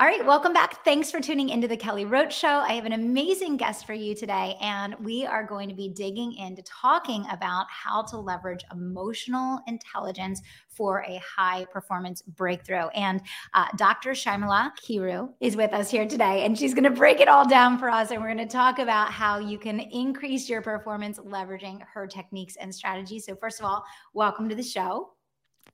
All right, welcome back. Thanks for tuning into the Kelly Roach Show. I have an amazing guest for you today, and we are going to be digging into talking about how to leverage emotional intelligence for a high performance breakthrough. And uh, Dr. Shyamala Kiru is with us here today, and she's going to break it all down for us. And we're going to talk about how you can increase your performance leveraging her techniques and strategies. So, first of all, welcome to the show.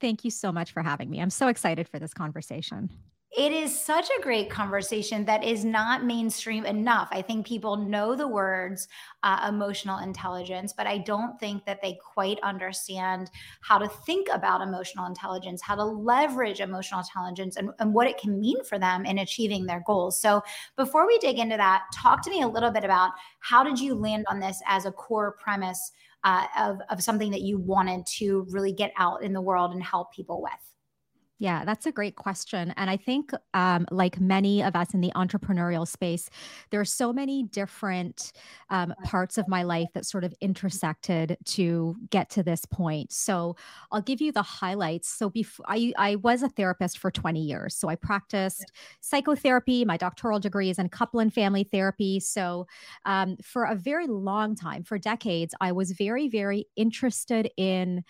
Thank you so much for having me. I'm so excited for this conversation it is such a great conversation that is not mainstream enough. I think people know the words uh, emotional intelligence, but I don't think that they quite understand how to think about emotional intelligence, how to leverage emotional intelligence, and, and what it can mean for them in achieving their goals. So, before we dig into that, talk to me a little bit about how did you land on this as a core premise uh, of, of something that you wanted to really get out in the world and help people with? Yeah, that's a great question. And I think, um, like many of us in the entrepreneurial space, there are so many different um, parts of my life that sort of intersected to get to this point. So I'll give you the highlights. So before I, I was a therapist for 20 years. So I practiced psychotherapy, my doctoral degree is in couple and family therapy. So um, for a very long time, for decades, I was very, very interested in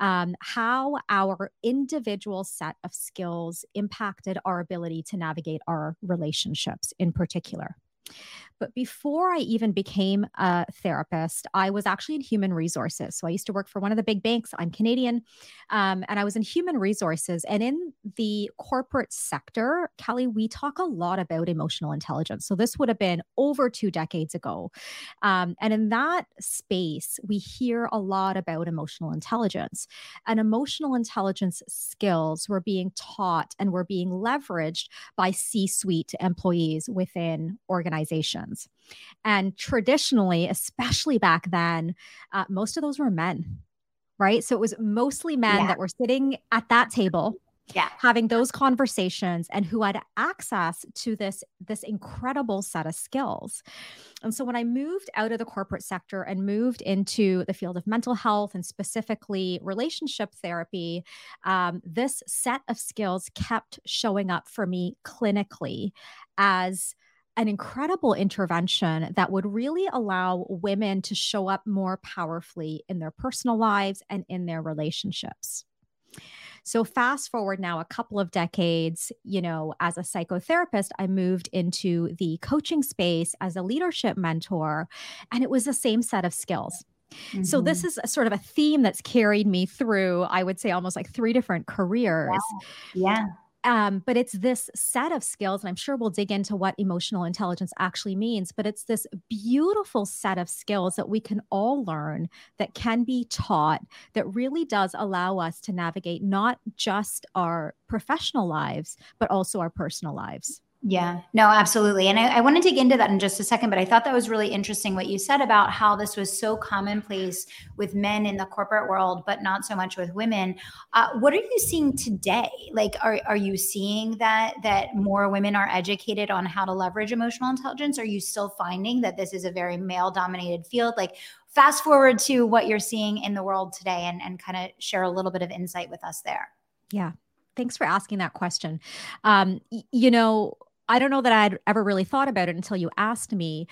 um, how our individual set set of skills impacted our ability to navigate our relationships in particular. But before I even became a therapist, I was actually in human resources. So I used to work for one of the big banks. I'm Canadian. Um, and I was in human resources. And in the corporate sector, Kelly, we talk a lot about emotional intelligence. So this would have been over two decades ago. Um, and in that space, we hear a lot about emotional intelligence. And emotional intelligence skills were being taught and were being leveraged by C suite employees within organizations. And traditionally, especially back then, uh, most of those were men, right? So it was mostly men yeah. that were sitting at that table yeah having those conversations and who had access to this this incredible set of skills and so when i moved out of the corporate sector and moved into the field of mental health and specifically relationship therapy um, this set of skills kept showing up for me clinically as an incredible intervention that would really allow women to show up more powerfully in their personal lives and in their relationships. So, fast forward now a couple of decades, you know, as a psychotherapist, I moved into the coaching space as a leadership mentor, and it was the same set of skills. Mm-hmm. So, this is sort of a theme that's carried me through, I would say, almost like three different careers. Yeah. yeah. Um, but it's this set of skills, and I'm sure we'll dig into what emotional intelligence actually means, but it's this beautiful set of skills that we can all learn that can be taught that really does allow us to navigate not just our professional lives, but also our personal lives. Yeah, no, absolutely. And I, I want to dig into that in just a second, but I thought that was really interesting what you said about how this was so commonplace with men in the corporate world, but not so much with women. Uh, what are you seeing today? Like, are, are you seeing that that more women are educated on how to leverage emotional intelligence? Are you still finding that this is a very male dominated field? Like, fast forward to what you're seeing in the world today and, and kind of share a little bit of insight with us there. Yeah. Thanks for asking that question. Um, you know, I don't know that I'd ever really thought about it until you asked me.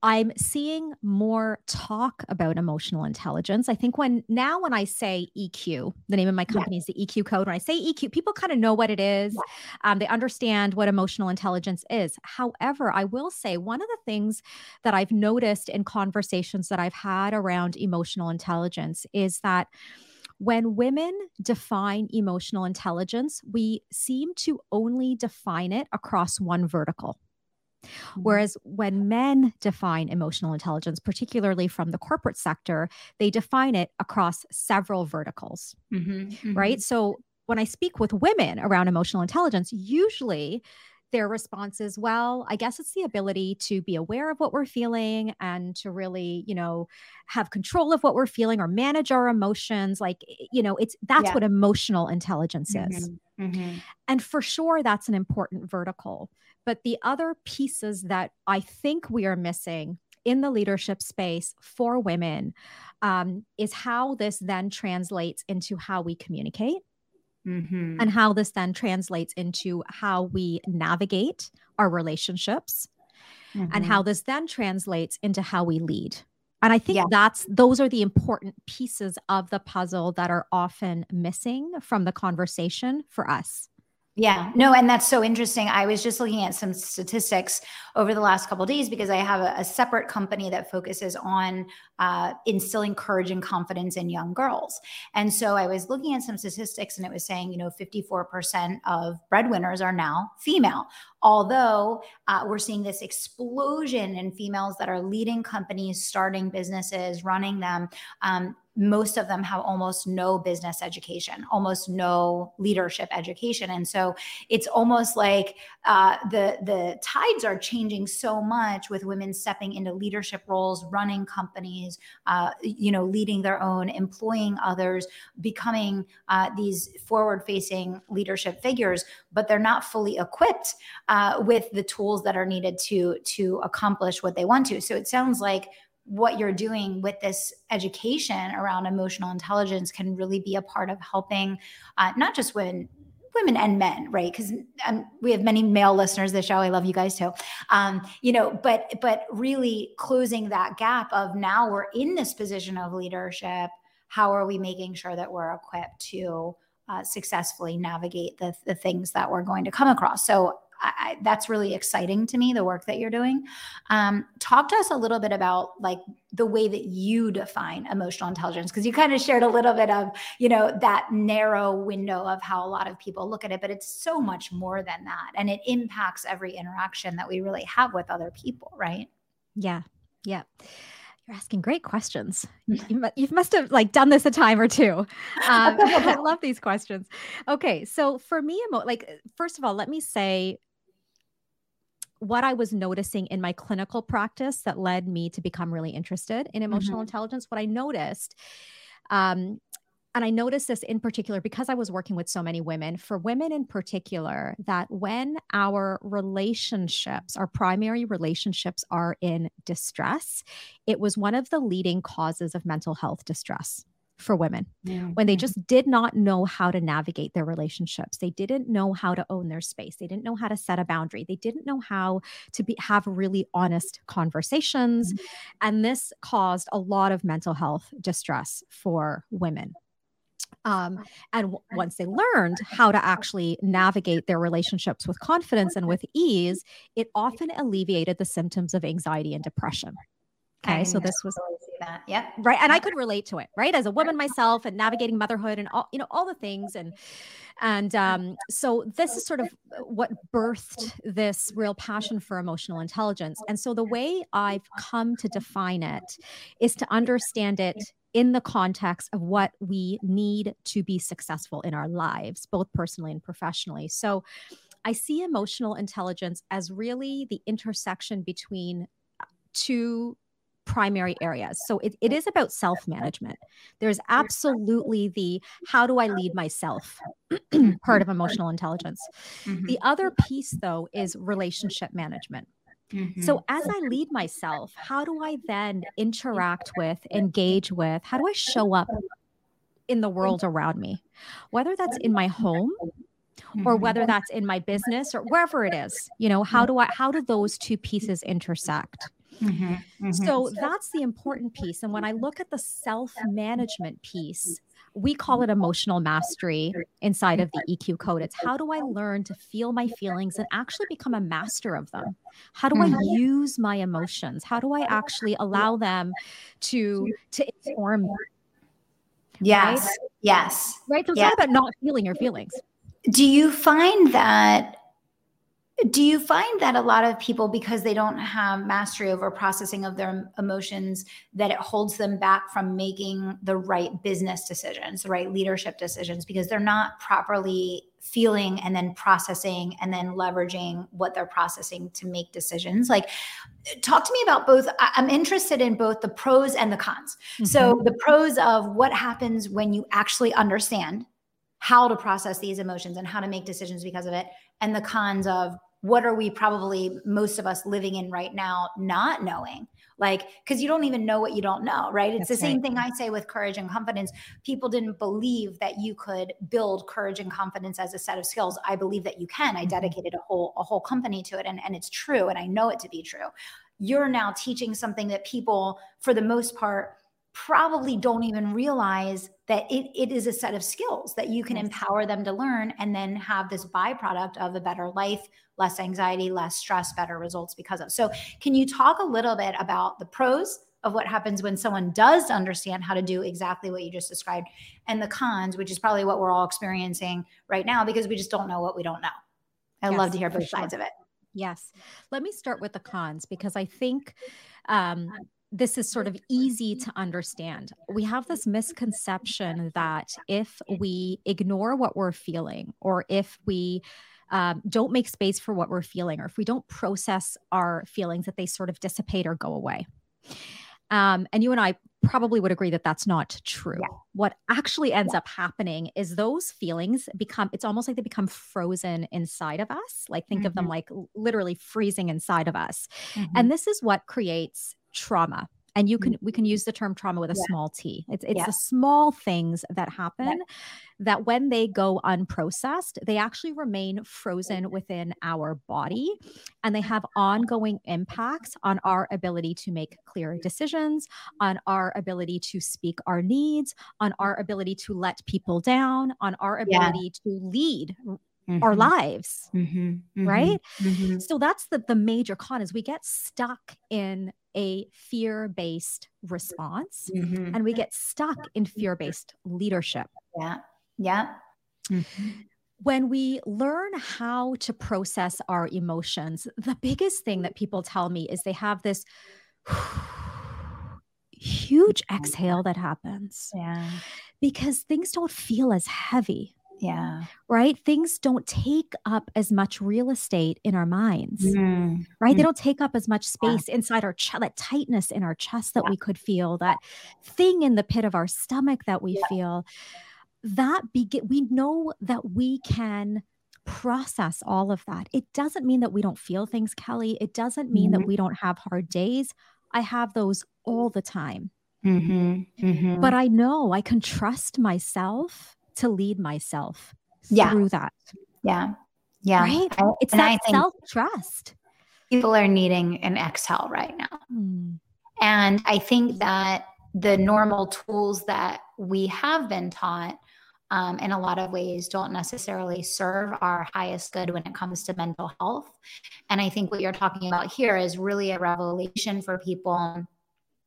I'm seeing more talk about emotional intelligence. I think when now when I say EQ, the name of my company yeah. is the EQ code. When I say EQ, people kind of know what it is. Yeah. Um, they understand what emotional intelligence is. However, I will say one of the things that I've noticed in conversations that I've had around emotional intelligence is that when women define emotional intelligence, we seem to only define it across one vertical. Mm-hmm. Whereas when men define emotional intelligence, particularly from the corporate sector, they define it across several verticals, mm-hmm, mm-hmm. right? So when I speak with women around emotional intelligence, usually their response is, well, I guess it's the ability to be aware of what we're feeling and to really, you know, have control of what we're feeling or manage our emotions. Like, you know, it's that's yeah. what emotional intelligence mm-hmm. is. Mm-hmm. And for sure, that's an important vertical. But the other pieces that I think we are missing in the leadership space for women um, is how this then translates into how we communicate mm-hmm. and how this then translates into how we navigate our relationships mm-hmm. and how this then translates into how we lead. And I think yeah. that's those are the important pieces of the puzzle that are often missing from the conversation for us. Yeah, no, and that's so interesting. I was just looking at some statistics over the last couple days because I have a, a, separate company that focuses on uh, instilling courage and confidence in young girls. And so I was looking at some statistics, and it was saying, you know, 54% of breadwinners are now female. Although uh, we're seeing this explosion in females that are leading companies, starting businesses, running them. Um, most of them have almost no business education, almost no leadership education, and so it's almost like uh, the the tides are changing so much with women stepping into leadership roles, running companies, uh, you know, leading their own, employing others, becoming uh, these forward-facing leadership figures, but they're not fully equipped uh, with the tools that are needed to to accomplish what they want to. So it sounds like what you're doing with this education around emotional intelligence can really be a part of helping uh, not just women women and men right? Because um, we have many male listeners this show. I love you guys too. Um, you know but but really closing that gap of now we're in this position of leadership how are we making sure that we're equipped to uh, successfully navigate the, the things that we're going to come across? So I, that's really exciting to me the work that you're doing um, talk to us a little bit about like the way that you define emotional intelligence because you kind of shared a little bit of you know that narrow window of how a lot of people look at it but it's so much more than that and it impacts every interaction that we really have with other people right yeah yeah you're asking great questions. You, you must have like done this a time or two. Um, I love these questions. Okay, so for me, like first of all, let me say what I was noticing in my clinical practice that led me to become really interested in emotional mm-hmm. intelligence, what I noticed, um, and I noticed this in particular because I was working with so many women, for women in particular, that when our relationships, our primary relationships are in distress, it was one of the leading causes of mental health distress for women yeah. when they just did not know how to navigate their relationships. They didn't know how to own their space. They didn't know how to set a boundary. They didn't know how to be have really honest conversations. Mm-hmm. and this caused a lot of mental health distress for women. Um, and w- once they learned how to actually navigate their relationships with confidence and with ease, it often alleviated the symptoms of anxiety and depression. Okay, so this was that. Yep. Right. And I could relate to it, right? As a woman myself and navigating motherhood and all, you know, all the things. And and um, so this is sort of what birthed this real passion for emotional intelligence. And so the way I've come to define it is to understand it in the context of what we need to be successful in our lives, both personally and professionally. So I see emotional intelligence as really the intersection between two primary areas. So it, it is about self management. There's absolutely the how do I lead myself part of emotional intelligence. Mm-hmm. The other piece, though, is relationship management. Mm-hmm. So, as I lead myself, how do I then interact with, engage with, how do I show up in the world around me? Whether that's in my home or mm-hmm. whether that's in my business or wherever it is, you know, how do I, how do those two pieces intersect? Mm-hmm, mm-hmm. So that's the important piece. And when I look at the self management piece, we call it emotional mastery inside of the EQ code. It's how do I learn to feel my feelings and actually become a master of them? How do mm-hmm. I use my emotions? How do I actually allow them to to inform me? Yes. Right? Yes. Right. So it's yes. not about not feeling your feelings. Do you find that do you find that a lot of people because they don't have mastery over processing of their emotions that it holds them back from making the right business decisions the right leadership decisions? Because they're not properly feeling and then processing and then leveraging what they're processing to make decisions. Like talk to me about both. I'm interested in both the pros and the cons. Mm-hmm. so the pros of what happens when you actually understand how to process these emotions and how to make decisions because of it and the cons of what are we probably most of us living in right now not knowing? Like because you don't even know what you don't know right? It's That's the same right. thing i say with courage and confidence. People didn't believe that you could build courage and confidence as a set of skills. I believe that you can. I mm-hmm. dedicated a whole a whole company to it and, and it's true and i know it to be true. You're now teaching something that people for the most part probably don't even realize that it, it is a set of skills that you can yes. empower them to learn and then have this byproduct of a better life less anxiety less stress better results because of so can you talk a little bit about the pros of what happens when someone does understand how to do exactly what you just described and the cons which is probably what we're all experiencing right now because we just don't know what we don't know i yes, love to hear both sure. sides of it yes let me start with the cons because i think um, this is sort of easy to understand. We have this misconception that if we ignore what we're feeling, or if we um, don't make space for what we're feeling, or if we don't process our feelings, that they sort of dissipate or go away. Um, and you and I probably would agree that that's not true. Yeah. What actually ends yeah. up happening is those feelings become, it's almost like they become frozen inside of us. Like think mm-hmm. of them mm-hmm. like literally freezing inside of us. Mm-hmm. And this is what creates trauma and you can mm-hmm. we can use the term trauma with a yeah. small t it's it's yeah. the small things that happen yeah. that when they go unprocessed they actually remain frozen mm-hmm. within our body and they have ongoing impacts on our ability to make clear mm-hmm. decisions on our ability to speak our needs on our ability to let people down on our ability to lead Mm-hmm. our lives mm-hmm. Mm-hmm. right mm-hmm. so that's the the major con is we get stuck in a fear-based response mm-hmm. and we get stuck in fear-based leadership yeah yeah mm-hmm. when we learn how to process our emotions the biggest thing that people tell me is they have this huge exhale that happens yeah because things don't feel as heavy yeah. Right? Things don't take up as much real estate in our minds. Mm. Right? Mm. They don't take up as much space yeah. inside our chest, that tightness in our chest that yeah. we could feel, that thing in the pit of our stomach that we yeah. feel. That begin we know that we can process all of that. It doesn't mean that we don't feel things, Kelly. It doesn't mean mm-hmm. that we don't have hard days. I have those all the time. Mm-hmm. Mm-hmm. But I know I can trust myself to lead myself yeah. through that. Yeah. Yeah. Right? it's and that self trust. People are needing an exhale right now. Mm. And I think that the normal tools that we have been taught um, in a lot of ways don't necessarily serve our highest good when it comes to mental health. And I think what you're talking about here is really a revelation for people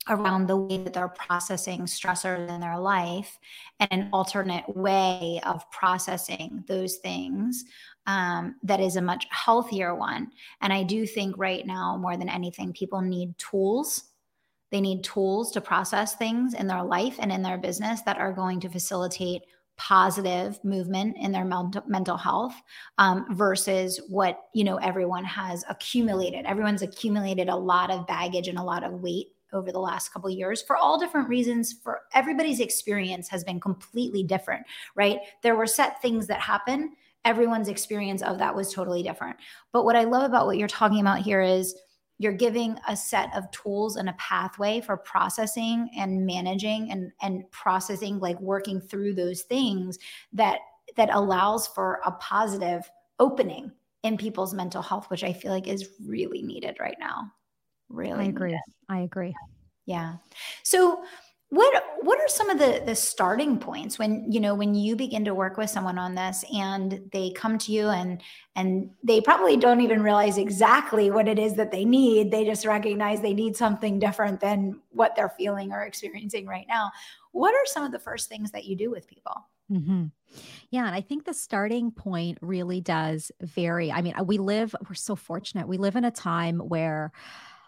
around the way that they're processing stressors in their life and an alternate way of processing those things um, that is a much healthier one. And I do think right now, more than anything, people need tools. They need tools to process things in their life and in their business that are going to facilitate positive movement in their mental, health um, versus what you know everyone has accumulated everyone's accumulated a lot of baggage and a lot of weight over the last couple years for all different reasons for everybody's experience has been completely different right? There were set things that happen. Everyone's experience of that was totally different. But what i love about what you're talking about here is you're giving a set of tools and a pathway for processing and managing and and processing like working through those things that that allows for a positive opening in people's mental health which i feel like is really needed right now really i agree i agree yeah so what what are some of the the starting points when you know when you begin to work with someone on this and they come to you and and they probably don't even realize exactly what it is that they need they just recognize they need something different than what they're feeling or experiencing right now what are some of the first things that you do with people Mm-hmm. Yeah. And I think the starting point really does vary. I mean, we live, we're so fortunate. We live in a time where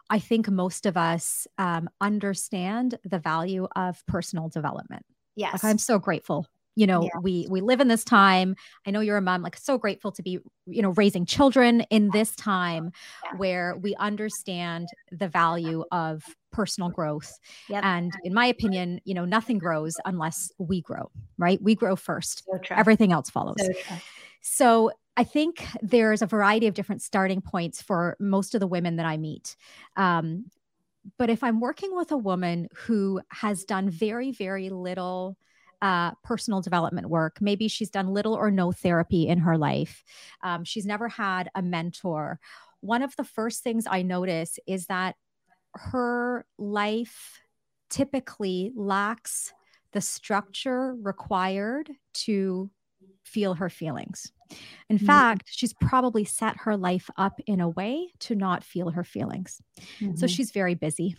I think most of us um, understand the value of personal development. Yes. Like, I'm so grateful you know yeah. we we live in this time i know you're a mom like so grateful to be you know raising children in this time yeah. where we understand the value of personal growth yep. and in my opinion you know nothing grows unless we grow right we grow first so everything else follows so, so I think there's a variety of different starting points for most of the women that I meet. Um, but if I'm working with a woman who has done very, very little uh, personal development work. Maybe she's done little or no therapy in her life. Um, she's never had a mentor. One of the first things I notice is that her life typically lacks the structure required to feel her feelings. In mm-hmm. fact, she's probably set her life up in a way to not feel her feelings. Mm-hmm. So she's very busy.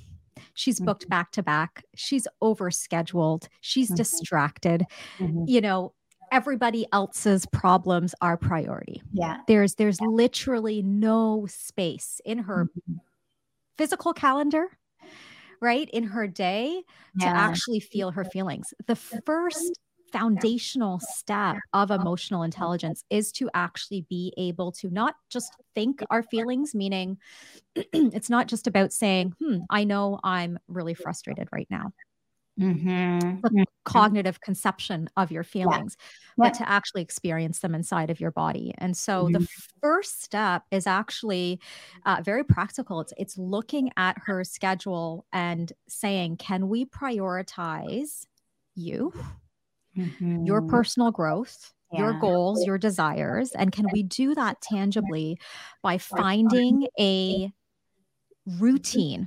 She's booked mm-hmm. back to back. She's overscheduled. She's mm-hmm. distracted. Mm-hmm. You know, everybody else's problems are priority. Yeah. There's there's yeah. literally no space in her physical calendar, right? In her day yeah. to actually feel her feelings. The first foundational step of emotional intelligence is to actually be able to not just think our feelings, meaning it's not just about saying, hmm, I know I'm really frustrated right now. Mm-hmm. The mm-hmm. cognitive conception of your feelings, yeah. but yeah. to actually experience them inside of your body. And so mm-hmm. the first step is actually uh, very practical. It's it's looking at her schedule and saying, can we prioritize you? Mm-hmm. your personal growth, yeah. your goals, your desires. And can we do that tangibly by finding a routine,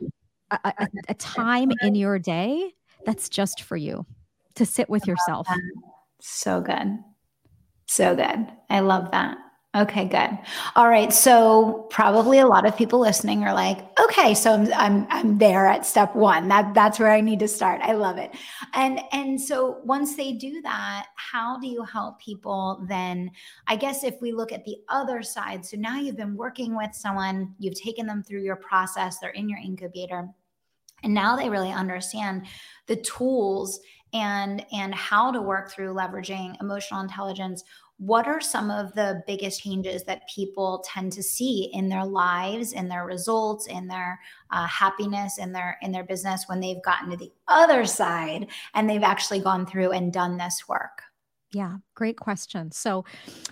a, a, a time in your day that's just for you to sit with yourself? So good. So good. I love that. Okay, good. All right. So probably a lot of people listening are like, okay, so I'm I'm I'm there at step one. That that's where I need to start. I love it. And and so once they do that, how do you help people then? I guess if we look at the other side, so now you've been working with someone, you've taken them through your process, they're in your incubator, and now they really understand the tools and and how to work through leveraging emotional intelligence what are some of the biggest changes that people tend to see in their lives in their results in their uh, happiness in their in their business when they've gotten to the other side and they've actually gone through and done this work yeah, great question. So,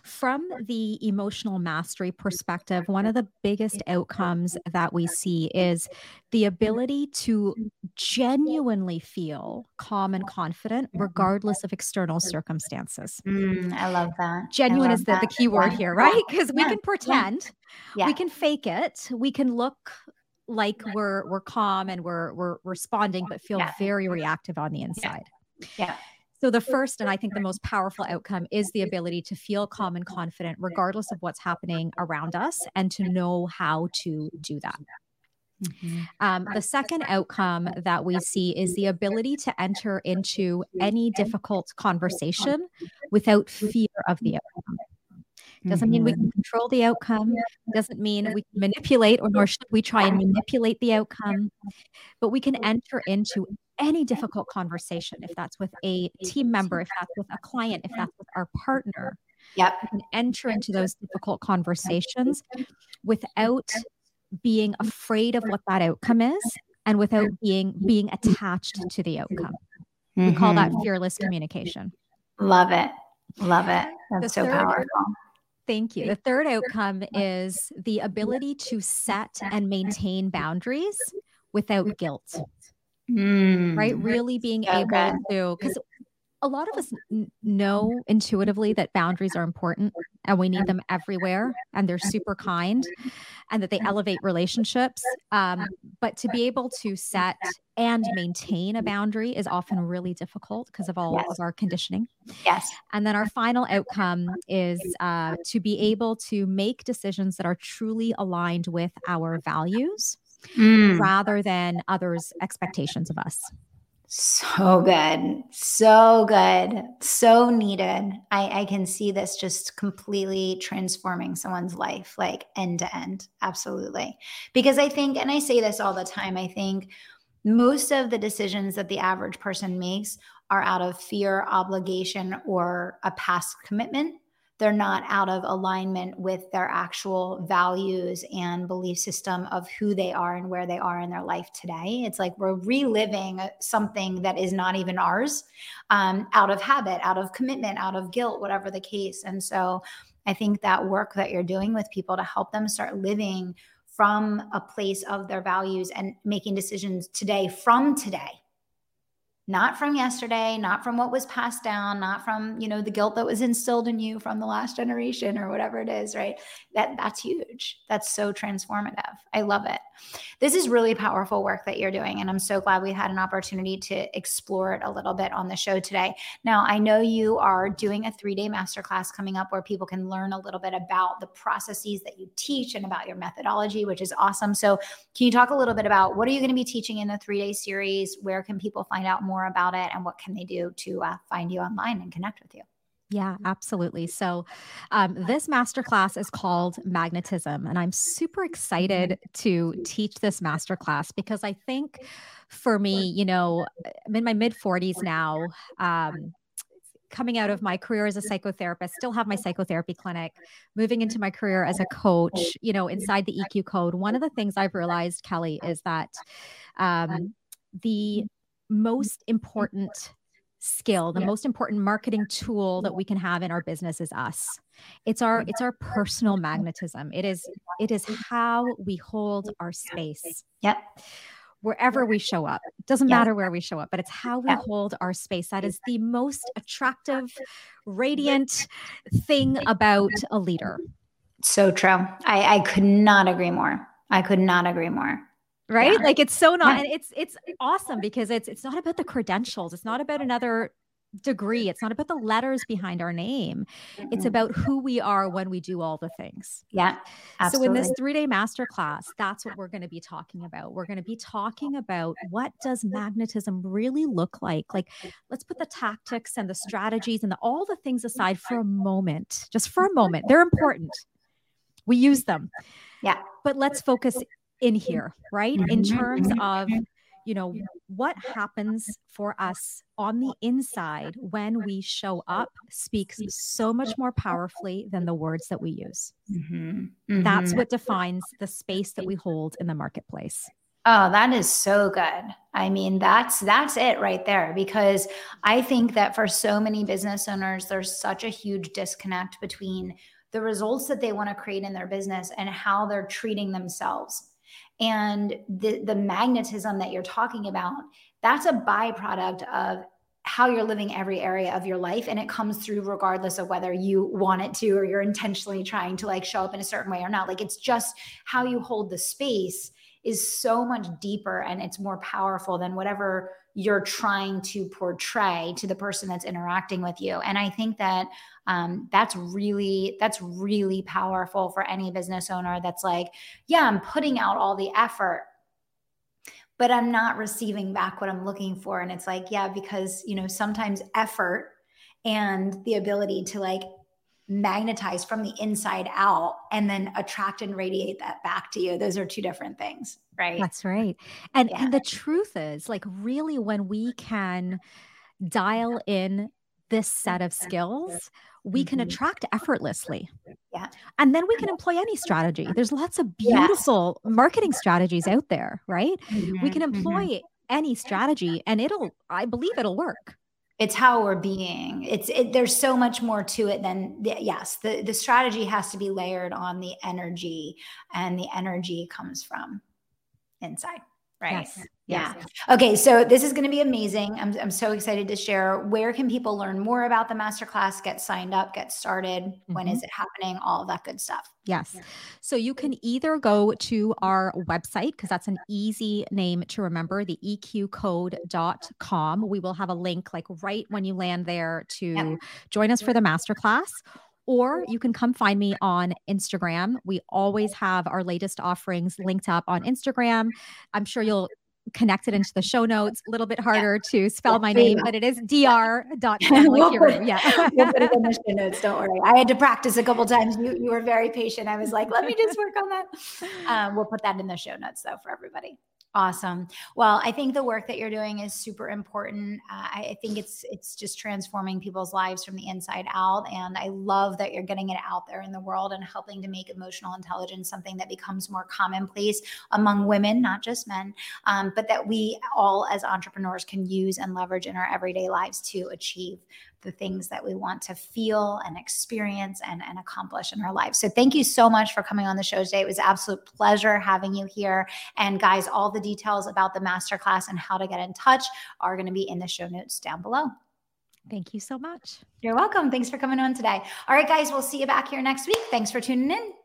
from the emotional mastery perspective, one of the biggest outcomes that we see is the ability to genuinely feel calm and confident, regardless of external circumstances. Mm, I love that. Genuine love is the, that. the key word yeah. here, right? Because yeah. we can pretend, yeah. we can fake it, we can look like we're we're calm and we're we're responding, but feel very reactive on the inside. yeah. So, the first and I think the most powerful outcome is the ability to feel calm and confident, regardless of what's happening around us, and to know how to do that. Mm-hmm. Um, the second outcome that we see is the ability to enter into any difficult conversation without fear of the outcome. Doesn't mean we can control the outcome. Doesn't mean we can manipulate, or nor should we try and manipulate the outcome. But we can enter into any difficult conversation, if that's with a team member, if that's with a client, if that's with our partner. Yep. We can enter into those difficult conversations without being afraid of what that outcome is and without being being attached to the outcome. Mm-hmm. We call that mm-hmm. fearless communication. Love it. Love it. That's so powerful. Thank you. The third outcome is the ability to set and maintain boundaries without guilt. Mm, right? Really being so able good. to, because a lot of us n- know intuitively that boundaries are important and we need them everywhere and they're super kind and that they elevate relationships. Um, but to be able to set and maintain a boundary is often really difficult because of all yes. of our conditioning. Yes. And then our final outcome is uh, to be able to make decisions that are truly aligned with our values mm. rather than others' expectations of us. So good. So good. So needed. I, I can see this just completely transforming someone's life, like end to end. Absolutely. Because I think, and I say this all the time, I think most of the decisions that the average person makes are out of fear, obligation, or a past commitment they're not out of alignment with their actual values and belief system of who they are and where they are in their life today. It's like we're reliving something that is not even ours um, out of habit, out of commitment, out of guilt, whatever the case. And so I think that work that you're doing with people to help them start living from a place of their values and making decisions today from today not from yesterday not from what was passed down not from you know the guilt that was instilled in you from the last generation or whatever it is right? That that's huge. That's so transformative. I love it. This is really powerful work that you're doing and i'm so glad we had an opportunity to explore it a little bit on the show today. Now i know you are doing a three-day masterclass coming up where people can learn a little bit about the processes that you teach and about your methodology which is awesome. So can you talk a little bit about what are you going to be teaching in the three-day series? Where can people find out more more about it and what can they do to uh, find you online and connect with you? Yeah, absolutely. So, um, this masterclass is called Magnetism, and I'm super excited to teach this masterclass because I think for me, you know, I'm in my mid 40s now. Um, coming out of my career as a psychotherapist, still have my psychotherapy clinic, moving into my career as a coach, you know, inside the EQ code. One of the things I've realized, Kelly, is that um, the most important skill the yeah. most important marketing tool that we can have in our business is us. It's our it's our personal magnetism. It is it is how we hold our space yep. wherever we show up. It doesn't matter where we show up but it's how we hold our space. That is the most attractive radiant thing about a leader. So true. I i could not agree more. I could not agree more right? Yeah. like it's so not yeah. and it's it's awesome because it's it's not about the credentials. It's not about another degree. It's not about the letters behind our name. Mm-hmm. it's about who we are when we do all the things. Yeah absolutely. so in this three-day master class that's what we're going to be talking about. We're going to be talking about what does magnetism really look like? Like let's put the tactics and the strategies and the, all the things aside for a moment just for a moment. They're important. We use them. Yeah. But let's focus in here, right? In mm-hmm. terms mm-hmm. of, you know, what happens for us on the inside when we show up speaks so much more powerfully than the words that we use. Mm-hmm. Mm-hmm. That's what defines the space that we hold in the marketplace. Oh, that is so good. I mean, that's that's it right there because I think that for so many business owners there's such a huge disconnect between the results that they want to create in their business and how they're treating themselves and the the magnetism that you're talking about that's a byproduct of how you're living every area of your life. And it comes through regardless of whether you want it to or you're intentionally trying to like show up in a certain way or not. Like it's just how you hold the space is so much deeper and it's more powerful than whatever you're trying to portray to the person that's interacting with you. And i think that um, that's really that's really powerful for any business owner that's like yeah i'm putting out all the effort but i'm not receiving back what i'm looking for. And it's like yeah because you know sometimes effort and the ability to like magnetize from the inside out and then attract and radiate that back to you those are two different things right that's right and yeah. and the truth is like really when we can dial in this set of skills we can mm-hmm. attract effortlessly. Yeah. And then we can employ any strategy. There's lots of beautiful marketing strategies out there, right? Mm-hmm. We can mm-hmm. employ mm-hmm. any strategy and it'll, I believe it'll work. It's how we're being. It's it, there's so much more to it than the, yes. The the strategy has to be layered on the energy, and the energy comes from inside right? Yes. Yeah. Yes. Okay. So this is going to be amazing. I'm, I'm so excited to share. Where can people learn more about the masterclass, get signed up, get started? Mm-hmm. When is mm-hmm. it happening? All that good stuff. Yes. So you can either go to our website because that's an easy name to remember, the eqcode.com. We will have a link like right when you land there to yep. join us for the masterclass or you can come find me on Instagram. We always have our latest offerings linked up on Instagram. I'm sure you'll connect it into the show notes. A little bit harder yeah. to spell yeah, my name, but it is dr. we'll yeah. we'll put it in the show notes. Don't worry. I had to practice a couple times. You, you were very patient. I was like, let me just work on that. Um, we'll put that in the show notes though for everybody. Awesome. Well, I think the work that you're doing is super important. Uh, I think it's it's just transforming people's lives from the inside out, and I love that you're getting it out there in the world and helping to make emotional intelligence something that becomes more commonplace among women, not just men, um, but that we all as entrepreneurs can use and leverage in our everyday lives to achieve the things that we want to feel and experience and, and accomplish in our lives. So thank you so much for coming on the show today. It was absolute pleasure having you here. And guys, all the details about the masterclass and how to get in touch are going to be in the show notes down below. Thank you so much. You're welcome. Thanks for coming on today. All right, guys, we'll see you back here next week. Thanks for tuning in.